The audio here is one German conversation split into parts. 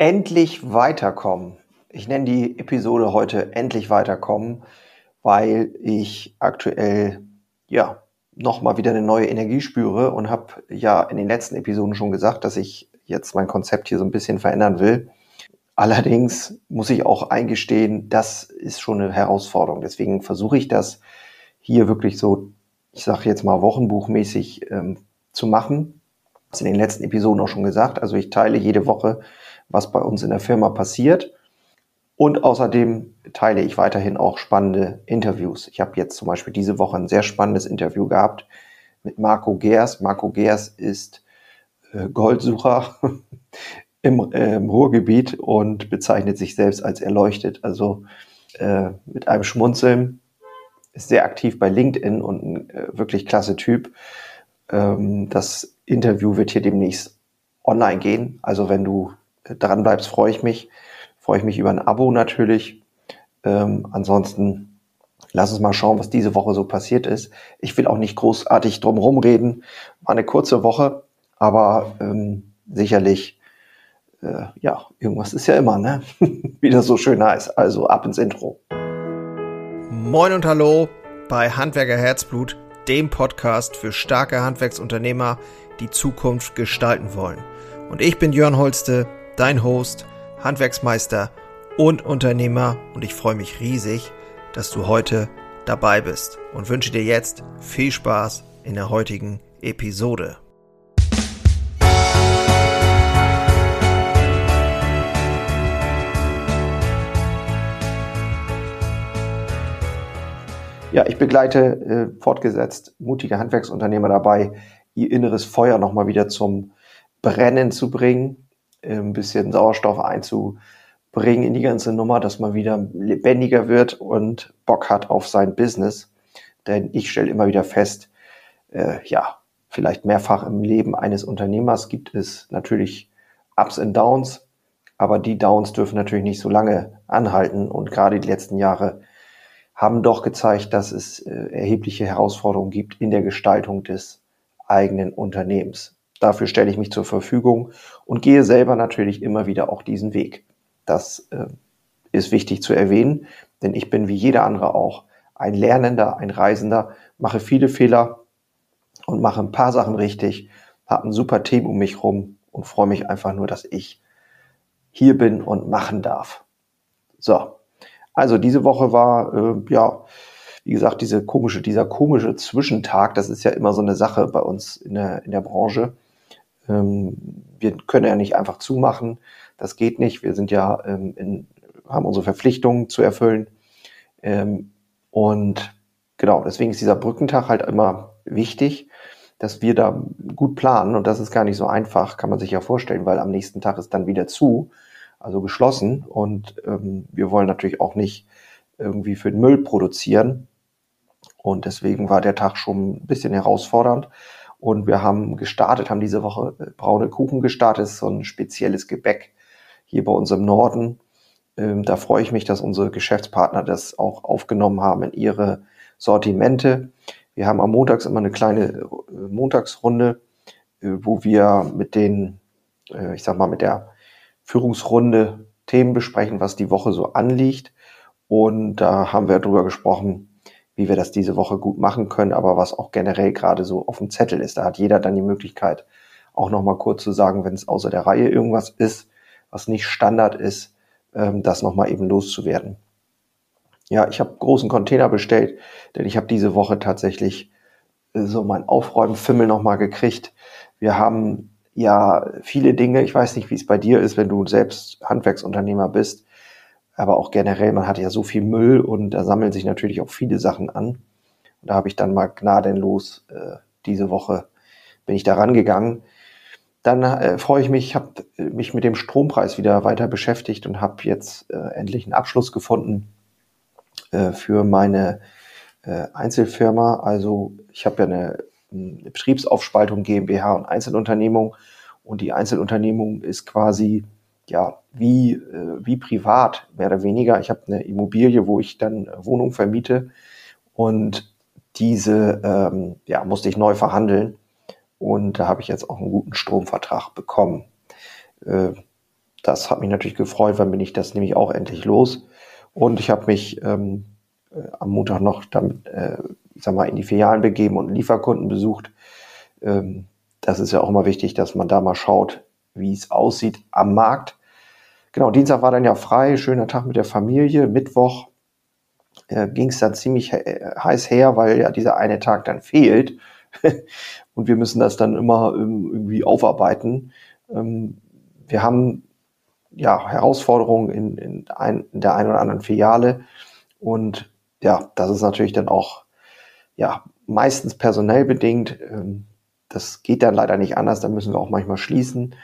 Endlich weiterkommen. Ich nenne die Episode heute Endlich weiterkommen, weil ich aktuell ja nochmal wieder eine neue Energie spüre und habe ja in den letzten Episoden schon gesagt, dass ich jetzt mein Konzept hier so ein bisschen verändern will. Allerdings muss ich auch eingestehen, das ist schon eine Herausforderung. Deswegen versuche ich das hier wirklich so, ich sage jetzt mal wochenbuchmäßig ähm, zu machen. Das in den letzten Episoden auch schon gesagt. Also ich teile jede Woche was bei uns in der Firma passiert. Und außerdem teile ich weiterhin auch spannende Interviews. Ich habe jetzt zum Beispiel diese Woche ein sehr spannendes Interview gehabt mit Marco Gers. Marco Gers ist äh, Goldsucher im, äh, im Ruhrgebiet und bezeichnet sich selbst als erleuchtet. Also äh, mit einem Schmunzeln, ist sehr aktiv bei LinkedIn und ein äh, wirklich klasse Typ. Ähm, das Interview wird hier demnächst online gehen. Also wenn du dran bleibst, freue ich mich. Freue ich mich über ein Abo natürlich. Ähm, ansonsten lass uns mal schauen, was diese Woche so passiert ist. Ich will auch nicht großartig drum reden. War eine kurze Woche, aber ähm, sicherlich, äh, ja, irgendwas ist ja immer, ne? Wie das so schön heißt. Also ab ins Intro. Moin und hallo bei Handwerker Herzblut, dem Podcast für starke Handwerksunternehmer, die Zukunft gestalten wollen. Und ich bin Jörn Holste dein Host, Handwerksmeister und Unternehmer und ich freue mich riesig, dass du heute dabei bist und wünsche dir jetzt viel Spaß in der heutigen Episode. Ja, ich begleite äh, fortgesetzt mutige Handwerksunternehmer dabei, ihr inneres Feuer nochmal wieder zum Brennen zu bringen ein bisschen Sauerstoff einzubringen in die ganze Nummer, dass man wieder lebendiger wird und Bock hat auf sein Business. Denn ich stelle immer wieder fest, äh, ja, vielleicht mehrfach im Leben eines Unternehmers gibt es natürlich Ups und Downs, aber die Downs dürfen natürlich nicht so lange anhalten und gerade die letzten Jahre haben doch gezeigt, dass es äh, erhebliche Herausforderungen gibt in der Gestaltung des eigenen Unternehmens. Dafür stelle ich mich zur Verfügung und gehe selber natürlich immer wieder auch diesen Weg. Das äh, ist wichtig zu erwähnen, denn ich bin wie jeder andere auch ein Lernender, ein Reisender, mache viele Fehler und mache ein paar Sachen richtig, habe ein super Team um mich rum und freue mich einfach nur, dass ich hier bin und machen darf. So, also diese Woche war äh, ja wie gesagt, diese komische, dieser komische Zwischentag, das ist ja immer so eine Sache bei uns in der, in der Branche. Ähm, wir können ja nicht einfach zumachen. Das geht nicht. Wir sind ja ähm, in, haben unsere Verpflichtungen zu erfüllen. Ähm, und genau, deswegen ist dieser Brückentag halt immer wichtig, dass wir da gut planen. Und das ist gar nicht so einfach, kann man sich ja vorstellen, weil am nächsten Tag ist dann wieder zu, also geschlossen. Und ähm, wir wollen natürlich auch nicht irgendwie für den Müll produzieren. Und deswegen war der Tag schon ein bisschen herausfordernd. Und wir haben gestartet, haben diese Woche äh, braune Kuchen gestartet. Das ist so ein spezielles Gebäck hier bei uns im Norden. Ähm, da freue ich mich, dass unsere Geschäftspartner das auch aufgenommen haben in ihre Sortimente. Wir haben am Montags immer eine kleine äh, Montagsrunde, äh, wo wir mit den, ich sag mal, mit der Führungsrunde Themen besprechen, was die Woche so anliegt. Und da haben wir darüber gesprochen, wie wir das diese Woche gut machen können, aber was auch generell gerade so auf dem Zettel ist. Da hat jeder dann die Möglichkeit, auch nochmal kurz zu sagen, wenn es außer der Reihe irgendwas ist, was nicht Standard ist, ähm, das nochmal eben loszuwerden. Ja, ich habe großen Container bestellt, denn ich habe diese Woche tatsächlich äh, so mein Aufräumen-Fimmel nochmal gekriegt. Wir haben ja viele Dinge, ich weiß nicht, wie es bei dir ist, wenn du selbst Handwerksunternehmer bist, aber auch generell, man hat ja so viel Müll und da sammeln sich natürlich auch viele Sachen an. Und da habe ich dann mal gnadenlos äh, diese Woche bin ich da rangegangen. Dann äh, freue ich mich, ich habe äh, mich mit dem Strompreis wieder weiter beschäftigt und habe jetzt äh, endlich einen Abschluss gefunden äh, für meine äh, Einzelfirma. Also ich habe ja eine, eine Betriebsaufspaltung GmbH und Einzelunternehmung und die Einzelunternehmung ist quasi ja, wie, äh, wie privat, mehr oder weniger. Ich habe eine Immobilie, wo ich dann Wohnung vermiete und diese ähm, ja, musste ich neu verhandeln und da habe ich jetzt auch einen guten Stromvertrag bekommen. Äh, das hat mich natürlich gefreut, weil bin ich das nämlich auch endlich los. Und ich habe mich ähm, äh, am Montag noch damit, äh, sag mal, in die Filialen begeben und Lieferkunden besucht. Ähm, das ist ja auch immer wichtig, dass man da mal schaut, wie es aussieht am Markt. Genau, Dienstag war dann ja frei, schöner Tag mit der Familie. Mittwoch äh, ging es dann ziemlich he heiß her, weil ja dieser eine Tag dann fehlt. und wir müssen das dann immer ähm, irgendwie aufarbeiten. Ähm, wir haben ja Herausforderungen in, in, ein, in der einen oder anderen Filiale. Und ja, das ist natürlich dann auch ja meistens personell bedingt. Ähm, das geht dann leider nicht anders. Da müssen wir auch manchmal schließen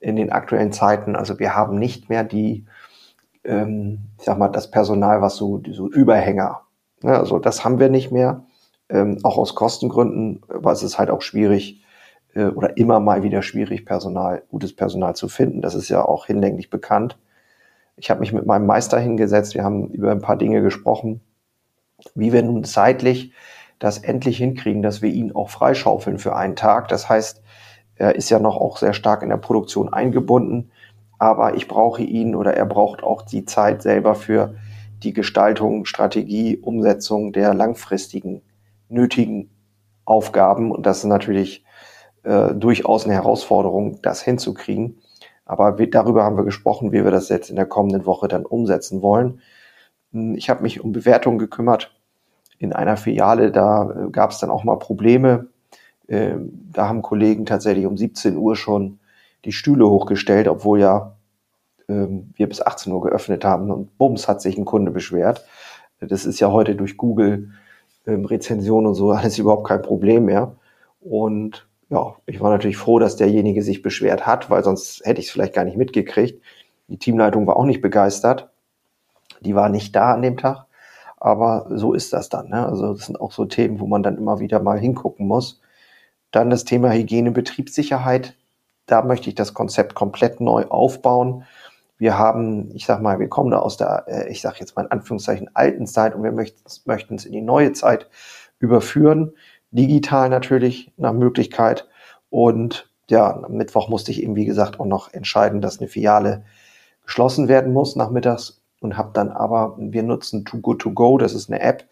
in den aktuellen Zeiten. Also wir haben nicht mehr die, ähm, ich sag mal, das Personal, was so, so Überhänger. Ja, also das haben wir nicht mehr. Ähm, auch aus Kostengründen, aber es ist halt auch schwierig äh, oder immer mal wieder schwierig, Personal, gutes Personal zu finden. Das ist ja auch hinlänglich bekannt. Ich habe mich mit meinem Meister hingesetzt, wir haben über ein paar Dinge gesprochen, wie wir nun zeitlich das endlich hinkriegen, dass wir ihn auch freischaufeln für einen Tag. Das heißt, er ist ja noch auch sehr stark in der Produktion eingebunden, aber ich brauche ihn oder er braucht auch die Zeit selber für die Gestaltung, Strategie, Umsetzung der langfristigen nötigen Aufgaben. Und das ist natürlich äh, durchaus eine Herausforderung, das hinzukriegen. Aber wir, darüber haben wir gesprochen, wie wir das jetzt in der kommenden Woche dann umsetzen wollen. Hm, ich habe mich um Bewertungen gekümmert in einer Filiale. Da äh, gab es dann auch mal Probleme. Ähm, da haben Kollegen tatsächlich um 17 Uhr schon die Stühle hochgestellt, obwohl ja ähm, wir bis 18 Uhr geöffnet haben und bums hat sich ein Kunde beschwert. Das ist ja heute durch Google ähm, Rezension und so alles überhaupt kein Problem mehr. Und ja, ich war natürlich froh, dass derjenige sich beschwert hat, weil sonst hätte ich es vielleicht gar nicht mitgekriegt. Die Teamleitung war auch nicht begeistert. Die war nicht da an dem Tag. Aber so ist das dann. Ne? Also das sind auch so Themen, wo man dann immer wieder mal hingucken muss. Dann das Thema Hygiene, Betriebssicherheit. Da möchte ich das Konzept komplett neu aufbauen. Wir haben, ich sag mal, wir kommen da aus der, äh, ich sag jetzt mal in Anführungszeichen, alten Zeit und wir möchten es in die neue Zeit überführen. Digital natürlich nach Möglichkeit. Und ja, am Mittwoch musste ich eben, wie gesagt, auch noch entscheiden, dass eine Filiale geschlossen werden muss nachmittags und habe dann aber, wir nutzen Too Good To Go, das ist eine App,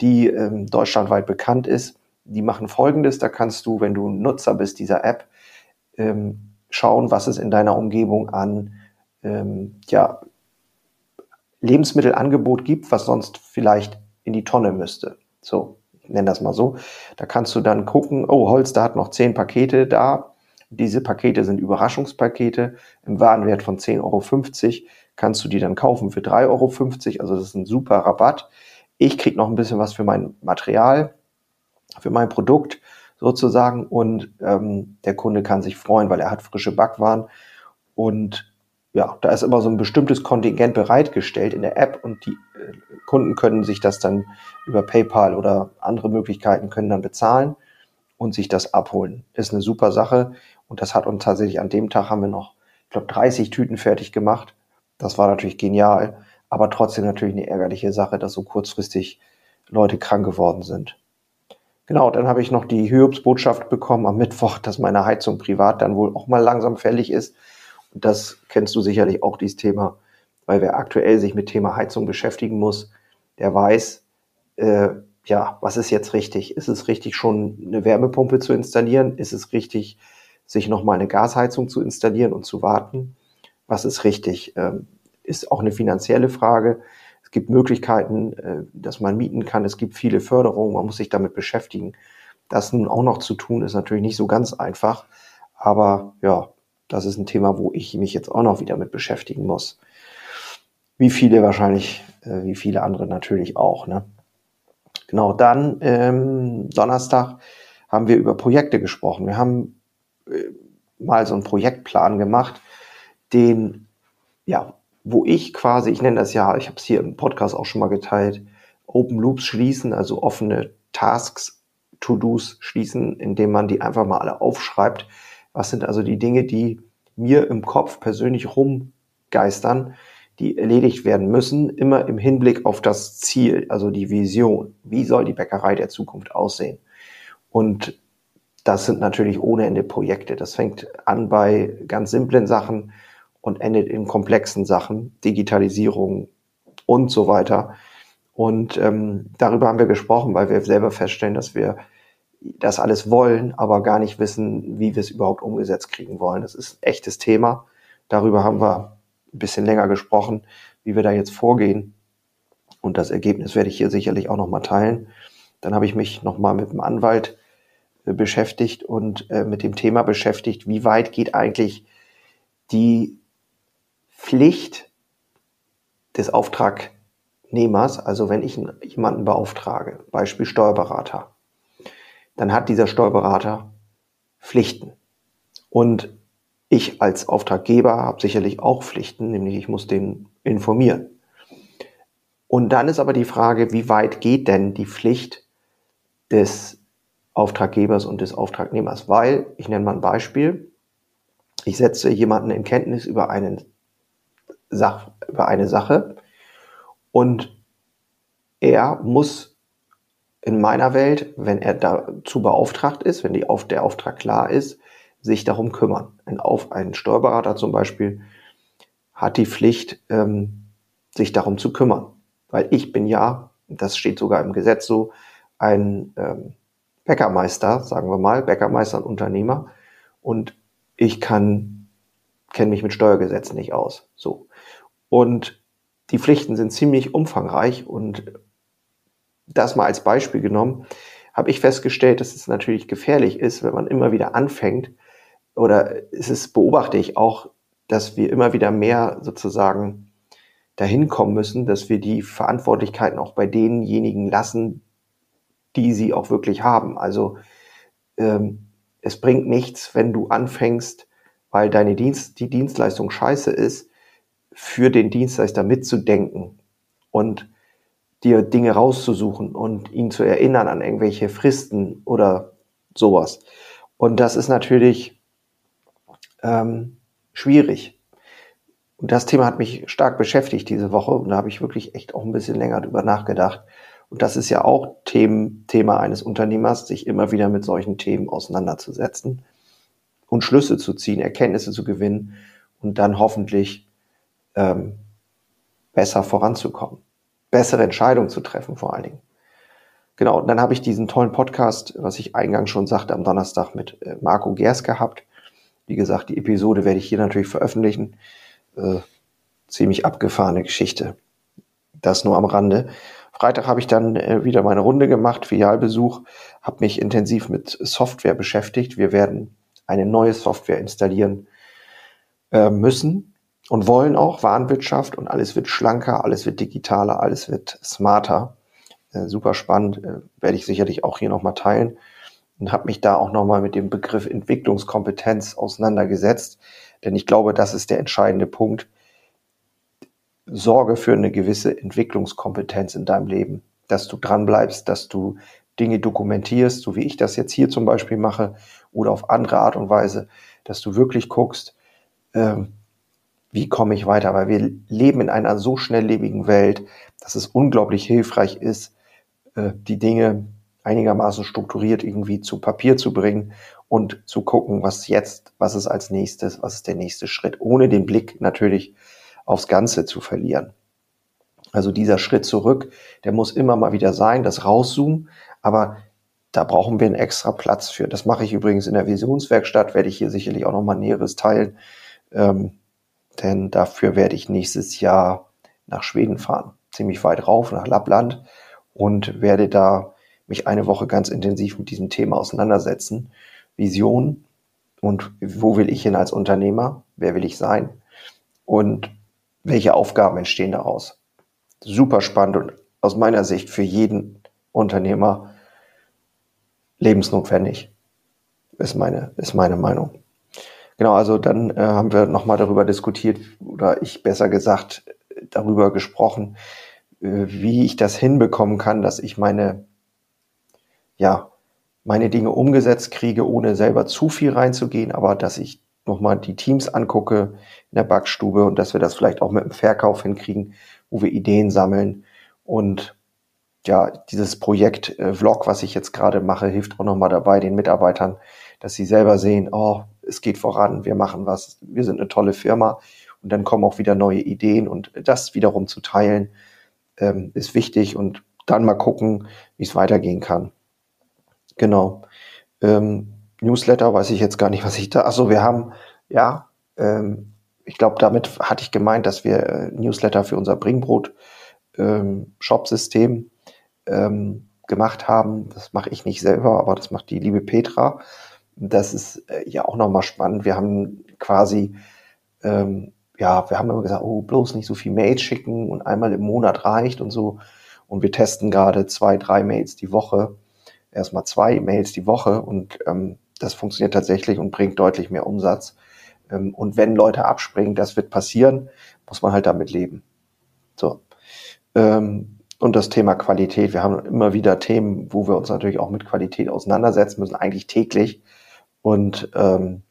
die ähm, deutschlandweit bekannt ist die machen folgendes, da kannst du, wenn du Nutzer bist dieser App, ähm, schauen, was es in deiner Umgebung an ähm, ja, Lebensmittelangebot gibt, was sonst vielleicht in die Tonne müsste. So, ich nenne das mal so. Da kannst du dann gucken, oh, Holster hat noch zehn Pakete da. Diese Pakete sind Überraschungspakete im Warenwert von 10,50 Euro. Kannst du die dann kaufen für 3,50 Euro. Also das ist ein super Rabatt. Ich krieg noch ein bisschen was für mein Material für mein Produkt sozusagen und ähm, der Kunde kann sich freuen, weil er hat frische Backwaren und ja, da ist immer so ein bestimmtes Kontingent bereitgestellt in der App und die äh, Kunden können sich das dann über PayPal oder andere Möglichkeiten können dann bezahlen und sich das abholen. Ist eine super Sache und das hat uns tatsächlich an dem Tag haben wir noch, ich glaube, 30 Tüten fertig gemacht. Das war natürlich genial, aber trotzdem natürlich eine ärgerliche Sache, dass so kurzfristig Leute krank geworden sind. Genau, dann habe ich noch die Hiobsbotschaft bekommen am Mittwoch, dass meine Heizung privat dann wohl auch mal langsam fällig ist. Und das kennst du sicherlich auch, dieses Thema, weil wer aktuell sich mit Thema Heizung beschäftigen muss, der weiß, äh, ja, was ist jetzt richtig? Ist es richtig, schon eine Wärmepumpe zu installieren? Ist es richtig, sich nochmal eine Gasheizung zu installieren und zu warten? Was ist richtig? Ähm, ist auch eine finanzielle Frage. Es gibt Möglichkeiten, äh, dass man mieten kann. Es gibt viele Förderungen. Man muss sich damit beschäftigen. Das nun auch noch zu tun, ist natürlich nicht so ganz einfach. Aber ja, das ist ein Thema, wo ich mich jetzt auch noch wieder mit beschäftigen muss. Wie viele wahrscheinlich, äh, wie viele andere natürlich auch. Ne? Genau, dann ähm, Donnerstag haben wir über Projekte gesprochen. Wir haben äh, mal so einen Projektplan gemacht, den ja wo ich quasi, ich nenne das ja, ich habe es hier im Podcast auch schon mal geteilt, Open Loops schließen, also offene Tasks, To-Dos schließen, indem man die einfach mal alle aufschreibt. Was sind also die Dinge, die mir im Kopf persönlich rumgeistern, die erledigt werden müssen, immer im Hinblick auf das Ziel, also die Vision. Wie soll die Bäckerei der Zukunft aussehen? Und das sind natürlich ohne Ende Projekte. Das fängt an bei ganz simplen Sachen, und endet in komplexen Sachen, Digitalisierung und so weiter. Und ähm, darüber haben wir gesprochen, weil wir selber feststellen, dass wir das alles wollen, aber gar nicht wissen, wie wir es überhaupt umgesetzt kriegen wollen. Das ist ein echtes Thema. Darüber haben wir ein bisschen länger gesprochen, wie wir da jetzt vorgehen. Und das Ergebnis werde ich hier sicherlich auch nochmal teilen. Dann habe ich mich nochmal mit dem Anwalt äh, beschäftigt und äh, mit dem Thema beschäftigt, wie weit geht eigentlich die Pflicht des Auftragnehmers, also wenn ich jemanden beauftrage, Beispiel Steuerberater, dann hat dieser Steuerberater Pflichten. Und ich als Auftraggeber habe sicherlich auch Pflichten, nämlich ich muss den informieren. Und dann ist aber die Frage, wie weit geht denn die Pflicht des Auftraggebers und des Auftragnehmers? Weil, ich nenne mal ein Beispiel, ich setze jemanden in Kenntnis über, einen Sach, über eine Sache und er muss in meiner Welt, wenn er dazu beauftragt ist, wenn die, auf, der Auftrag klar ist, sich darum kümmern. Ein, auf, ein Steuerberater zum Beispiel hat die Pflicht, ähm, sich darum zu kümmern. Weil ich bin ja, das steht sogar im Gesetz so, ein ähm, Bäckermeister, sagen wir mal, Bäckermeister und Unternehmer. Und ich kann, kenne mich mit Steuergesetzen nicht aus. So. Und die Pflichten sind ziemlich umfangreich und das mal als Beispiel genommen, habe ich festgestellt, dass es natürlich gefährlich ist, wenn man immer wieder anfängt, oder es ist, beobachte ich auch, dass wir immer wieder mehr sozusagen dahin kommen müssen, dass wir die Verantwortlichkeiten auch bei denjenigen lassen, die sie auch wirklich haben. Also ähm, es bringt nichts, wenn du anfängst, weil deine Dienst, die Dienstleistung scheiße ist, für den Dienstleister mitzudenken und dir Dinge rauszusuchen und ihn zu erinnern an irgendwelche Fristen oder sowas. Und das ist natürlich ähm, schwierig. Und das Thema hat mich stark beschäftigt diese Woche und da habe ich wirklich echt auch ein bisschen länger drüber nachgedacht. Und das ist ja auch Themen, Thema eines Unternehmers, sich immer wieder mit solchen Themen auseinanderzusetzen und Schlüsse zu ziehen, Erkenntnisse zu gewinnen und dann hoffentlich ähm, besser voranzukommen, bessere Entscheidungen zu treffen vor allen Dingen. Genau, und dann habe ich diesen tollen Podcast, was ich eingangs schon sagte, am Donnerstag mit äh, Marco Gers gehabt. Wie gesagt, die Episode werde ich hier natürlich veröffentlichen. Äh, ziemlich abgefahrene Geschichte. Das nur am Rande. Freitag habe ich dann äh, wieder meine Runde gemacht, Filialbesuch, habe mich intensiv mit Software beschäftigt. Wir werden eine neue Software installieren äh, müssen und wollen auch Warenwirtschaft und alles wird schlanker, alles wird digitaler, alles wird smarter. Äh, super spannend, äh, werde ich sicherlich auch hier nochmal teilen. Und habe mich da auch nochmal mit dem Begriff Entwicklungskompetenz auseinandergesetzt, denn ich glaube, das ist der entscheidende Punkt. Sorge für eine gewisse Entwicklungskompetenz in deinem Leben, dass du dranbleibst, dass du Dinge dokumentierst, so wie ich das jetzt hier zum Beispiel mache, oder auf andere Art und Weise, dass du wirklich guckst, ähm, wie komme ich weiter, weil wir leben in einer so schnelllebigen Welt, dass es unglaublich hilfreich ist, äh, die Dinge einigermaßen strukturiert irgendwie zu Papier zu bringen und zu gucken, was jetzt, was ist als nächstes, was ist der nächste Schritt, ohne den Blick natürlich aufs Ganze zu verlieren. Also dieser Schritt zurück, der muss immer mal wieder sein, das Rauszoomen, aber da brauchen wir einen extra Platz für. Das mache ich übrigens in der Visionswerkstatt, werde ich hier sicherlich auch nochmal Näheres teilen, ähm, denn dafür werde ich nächstes Jahr nach Schweden fahren, ziemlich weit rauf, nach Lappland und werde da mich eine Woche ganz intensiv mit diesem Thema auseinandersetzen. Vision und wo will ich hin als Unternehmer? Wer will ich sein? Und welche Aufgaben entstehen daraus. Super spannend und aus meiner Sicht für jeden Unternehmer lebensnotwendig, ist meine, ist meine Meinung. Genau, also dann äh, haben wir nochmal darüber diskutiert, oder ich besser gesagt darüber gesprochen, äh, wie ich das hinbekommen kann, dass ich meine, ja, meine Dinge umgesetzt kriege, ohne selber zu viel reinzugehen, aber dass ich nochmal die Teams angucke in der Backstube und dass wir das vielleicht auch mit dem Verkauf hinkriegen, wo wir Ideen sammeln. Und ja, dieses Projekt äh, Vlog, was ich jetzt gerade mache, hilft auch nochmal dabei, den Mitarbeitern, dass sie selber sehen, oh, es geht voran, wir machen was, wir sind eine tolle Firma und dann kommen auch wieder neue Ideen und das wiederum zu teilen ähm, ist wichtig und dann mal gucken, wie es weitergehen kann. Genau. Ähm, Newsletter weiß ich jetzt gar nicht, was ich da. Achso, wir haben, ja, ähm, ich glaube, damit hatte ich gemeint, dass wir äh, Newsletter für unser Bringbrot ähm, ähm, gemacht haben. Das mache ich nicht selber, aber das macht die liebe Petra. Das ist äh, ja auch nochmal spannend. Wir haben quasi, ähm, ja, wir haben immer gesagt, oh, bloß nicht so viel Mails schicken und einmal im Monat reicht und so. Und wir testen gerade zwei, drei Mails die Woche. Erstmal zwei Mails die Woche und ähm, das funktioniert tatsächlich und bringt deutlich mehr Umsatz. Ähm, und wenn Leute abspringen, das wird passieren, muss man halt damit leben. So. Ähm, und das Thema Qualität. Wir haben immer wieder Themen, wo wir uns natürlich auch mit Qualität auseinandersetzen müssen, eigentlich täglich. Und ähm,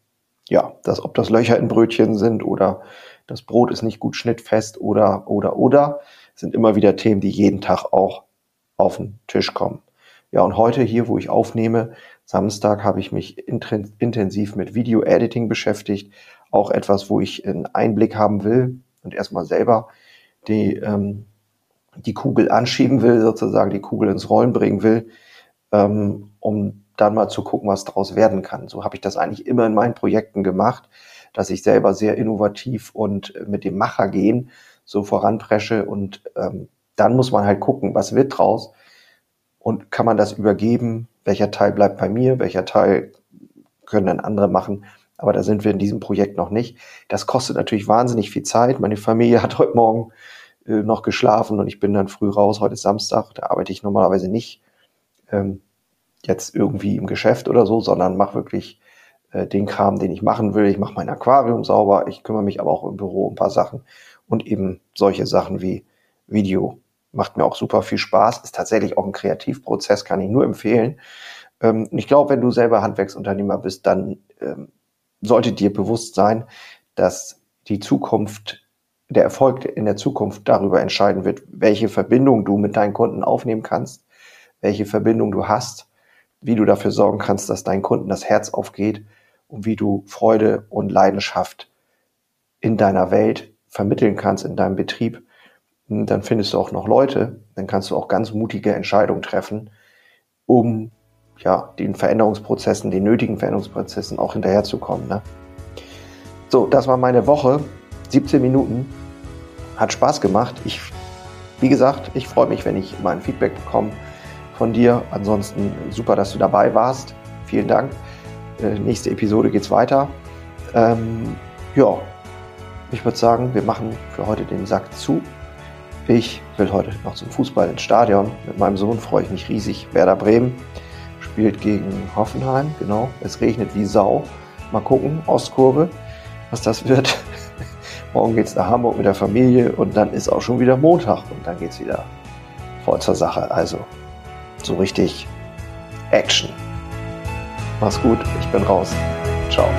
ja, das, ob das Löcher in Brötchen sind oder das Brot ist nicht gut schnittfest oder, oder, oder, sind immer wieder Themen, die jeden Tag auch auf den Tisch kommen. Ja, und heute hier, wo ich aufnehme, Samstag, habe ich mich intensiv mit Video-Editing beschäftigt. Auch etwas, wo ich einen Einblick haben will und erstmal selber die, ähm, die Kugel anschieben will, sozusagen die Kugel ins Rollen bringen will, ähm, um dann mal zu gucken, was daraus werden kann. So habe ich das eigentlich immer in meinen Projekten gemacht, dass ich selber sehr innovativ und mit dem Macher gehen so voranpresche und ähm, dann muss man halt gucken, was wird draus und kann man das übergeben, welcher Teil bleibt bei mir, welcher Teil können dann andere machen. Aber da sind wir in diesem Projekt noch nicht. Das kostet natürlich wahnsinnig viel Zeit. Meine Familie hat heute Morgen äh, noch geschlafen und ich bin dann früh raus. Heute ist Samstag, da arbeite ich normalerweise nicht ähm, jetzt irgendwie im Geschäft oder so, sondern mache wirklich äh, den Kram, den ich machen will. Ich mache mein Aquarium sauber, ich kümmere mich aber auch im Büro um ein paar Sachen und eben solche Sachen wie Video. Macht mir auch super viel Spaß, ist tatsächlich auch ein Kreativprozess, kann ich nur empfehlen. Ähm, ich glaube, wenn du selber Handwerksunternehmer bist, dann ähm, sollte dir bewusst sein, dass die Zukunft der Erfolg in der Zukunft darüber entscheiden wird, welche Verbindung du mit deinen Kunden aufnehmen kannst, welche Verbindung du hast, wie du dafür sorgen kannst, dass deinen Kunden das Herz aufgeht und wie du Freude und Leidenschaft in deiner Welt vermitteln kannst, in deinem Betrieb. Dann findest du auch noch Leute, dann kannst du auch ganz mutige Entscheidungen treffen, um ja, den Veränderungsprozessen, den nötigen Veränderungsprozessen auch hinterherzukommen. Ne? So, das war meine Woche. 17 Minuten. Hat Spaß gemacht. Ich, wie gesagt, ich freue mich, wenn ich mal ein Feedback bekomme von dir. Ansonsten super, dass du dabei warst. Vielen Dank. Äh, nächste Episode geht's weiter. Ähm, ja, ich würde sagen, wir machen für heute den Sack zu. Ich will heute noch zum Fußball ins Stadion. Mit meinem Sohn freue ich mich riesig. Werder Bremen spielt gegen Hoffenheim. Genau, es regnet wie Sau. Mal gucken, Ostkurve, was das wird. Morgen geht es nach Hamburg mit der Familie und dann ist auch schon wieder Montag und dann geht es wieder voll zur Sache. Also so richtig Action. Mach's gut, ich bin raus. Ciao.